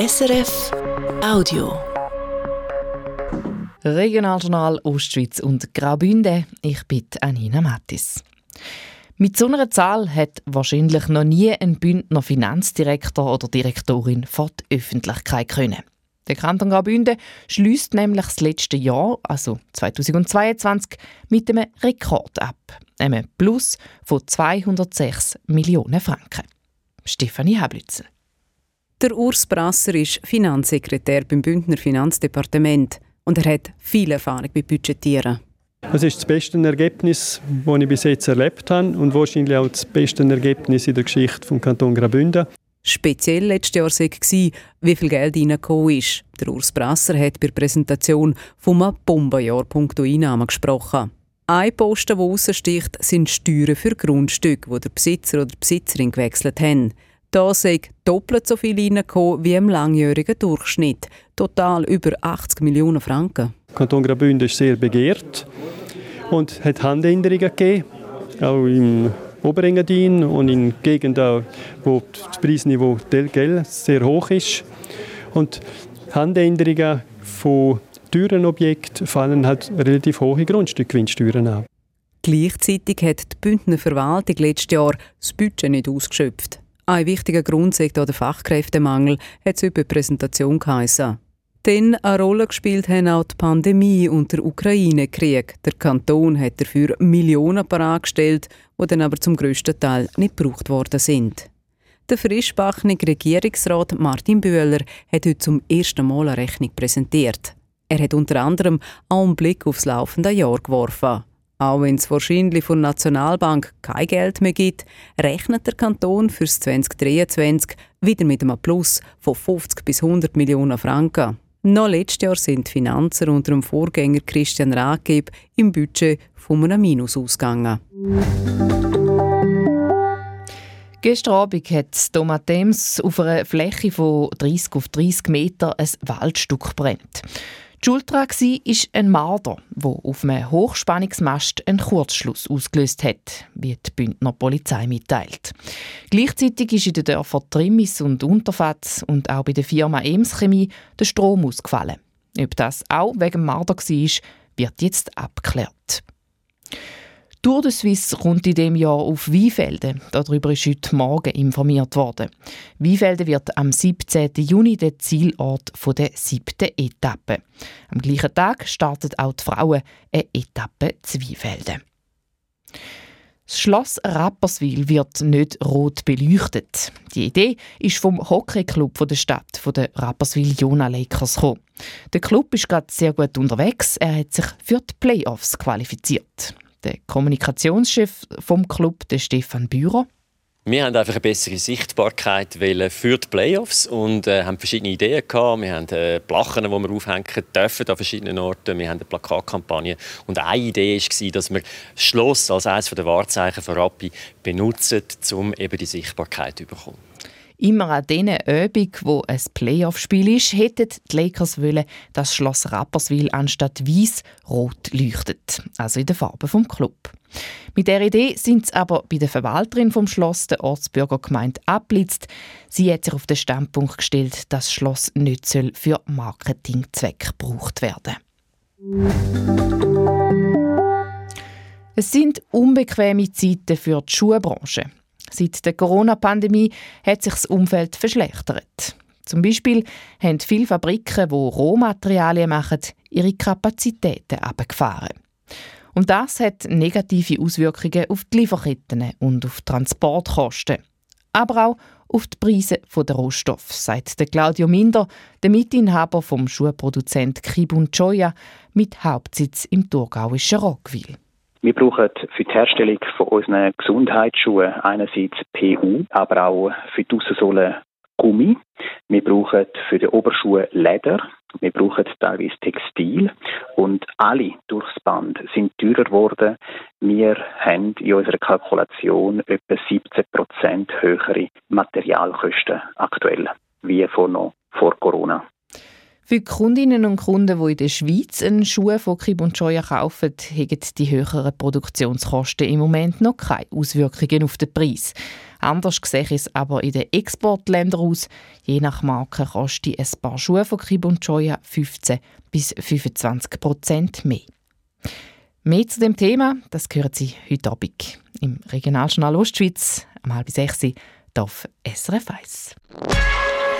SRF Audio. Regionaljournal Ostschweiz und Graubünden. Ich bin Anina Mattis. Mit so einer Zahl hat wahrscheinlich noch nie ein Bündner Finanzdirektor oder Direktorin vor die Öffentlichkeit können. Der Kanton Graubünden schließt nämlich das letzte Jahr, also 2022, mit einem Rekord ab, einem Plus von 206 Millionen Franken. Stefanie Hablitzer. Der Urs Brasser ist Finanzsekretär beim Bündner Finanzdepartement und er hat viel Erfahrung bei Budgetieren. Das ist das beste Ergebnis, das ich bis jetzt erlebt habe und wahrscheinlich auch das beste Ergebnis in der Geschichte des Kanton Graubünden. Speziell letztes Jahr war, wie viel Geld reingekommen ist. Der Urs Brasser hat bei der Präsentation vom Bombenjahr punkto Einnahmen gesprochen. Ein Posten, der raussticht, sind Steuern für Grundstücke, die der Besitzer oder die Besitzerin gewechselt haben. Da sei doppelt so viel reingekommen wie im langjährigen Durchschnitt. Total über 80 Millionen Franken. Der Kanton Graubünden ist sehr begehrt und hat Handänderungen gegeben, auch im Oberengadin und in Gegenden, wo das Preisniveau sehr hoch ist. Und Handänderungen von teuren Objekten fallen halt relativ hohe Grundstückgewinnsteuern an. Gleichzeitig hat die Bündner Verwaltung letztes Jahr das Budget nicht ausgeschöpft. Ein wichtiger Grund sei der Fachkräftemangel, hat es über die Präsentation geheißen. Denn eine Rolle gespielt haben auch die Pandemie und der Ukraine-Krieg. Der Kanton hat dafür Millionen parat die dann aber zum grössten Teil nicht gebraucht worden sind. Der frischbachene Regierungsrat Martin Bühler hat heute zum ersten Mal eine Rechnung präsentiert. Er hat unter anderem auch einen Blick aufs laufende Jahr geworfen. Auch wenn es wahrscheinlich von der Nationalbank kein Geld mehr gibt, rechnet der Kanton fürs 2023 wieder mit einem Plus von 50 bis 100 Millionen Franken. Noch letztes Jahr sind die Finanzen unter dem Vorgänger Christian Rathgeb im Budget von einem Minus ausgegangen. Gestern Abend hat Thomas Thames auf einer Fläche von 30 auf 30 Meter ein Waldstück brennt. Die Schuld daran war ein Marder, der auf einem Hochspannungsmast einen Kurzschluss ausgelöst hat, wie die Bündner Polizei mitteilt. Gleichzeitig ist in den Dörfern Trimmis und Unterfatz und auch bei der Firma Ems Chemie der Strom ausgefallen. Ob das auch wegen Marder war, wird jetzt abgeklärt. Tour de Suisse kommt in diesem Jahr auf Weinfelden. Darüber ist heute Morgen informiert worden. Weinfelden wird am 17. Juni der Zielort der siebten Etappe. Am gleichen Tag startet auch die Frauen eine Etappe zu Weinfelden. Das Schloss Rapperswil wird nicht rot beleuchtet. Die Idee ist vom Hockeyclub der Stadt, von den Rapperswil Jona Lakers gekommen. Der Club ist gerade sehr gut unterwegs. Er hat sich für die Playoffs qualifiziert. Der Kommunikationschef vom Club, der Stefan Bührer. Wir haben einfach eine bessere Sichtbarkeit für die Playoffs und äh, haben verschiedene Ideen gehabt. Wir haben äh, Plachen, die wir aufhängen dürfen an verschiedenen Orten. Wir haben eine Plakatkampagne und eine Idee war, dass wir das Schloss als eines der Wahrzeichen von Rappi benutzen, um eben die Sichtbarkeit zu bekommen. Immer an diesen Übung, wo ein Playoff-Spiel ist, hätten die Lakers wollen, dass Schloss Rapperswil anstatt weiß rot leuchtet, also in der Farbe vom Club. Mit der Idee sind sie aber bei der Verwalterin vom Schloss, der Ortsbürgergemeinde, abblitzt. Sie hat sich auf den Standpunkt gestellt, dass das Schloss nicht für Marketingzwecke gebraucht werden Es sind unbequeme Zeiten für die Schuhbranche. Seit der Corona-Pandemie hat sich das Umfeld verschlechtert. Zum Beispiel haben viele Fabriken, die Rohmaterialien machen, ihre Kapazitäten abgefahren. Und das hat negative Auswirkungen auf die Lieferketten und auf die Transportkosten. Aber auch auf die Preise der Rohstoffe, sagt Claudio Minder, der Mitinhaber vom Schuhproduzent Kibun Joya mit Hauptsitz im thurgauischen Rockville. Wir brauchen für die Herstellung von unseren Gesundheitsschuhen einerseits PU, aber auch für die Aussensohlen Gummi. Wir brauchen für die Oberschuhe Leder. Wir brauchen teilweise Textil. Und alle durchs Band sind teurer geworden. Wir haben in unserer Kalkulation etwa 17 Prozent höhere Materialkosten aktuell, wie vor, noch vor Corona. Für die Kundinnen und Kunden, die in der Schweiz einen Schuh von Kib und Joya kaufen, haben die höheren Produktionskosten im Moment noch keine Auswirkungen auf den Preis. Anders sehe es aber in den Exportländern aus. Je nach Marke kostet ein paar Schuhe von Kib und Joya 15 bis 25 Prozent mehr. Mehr zu dem Thema, das hören Sie heute Abend im Regionaljournal Ostschweiz um halb sechs auf SRF 1.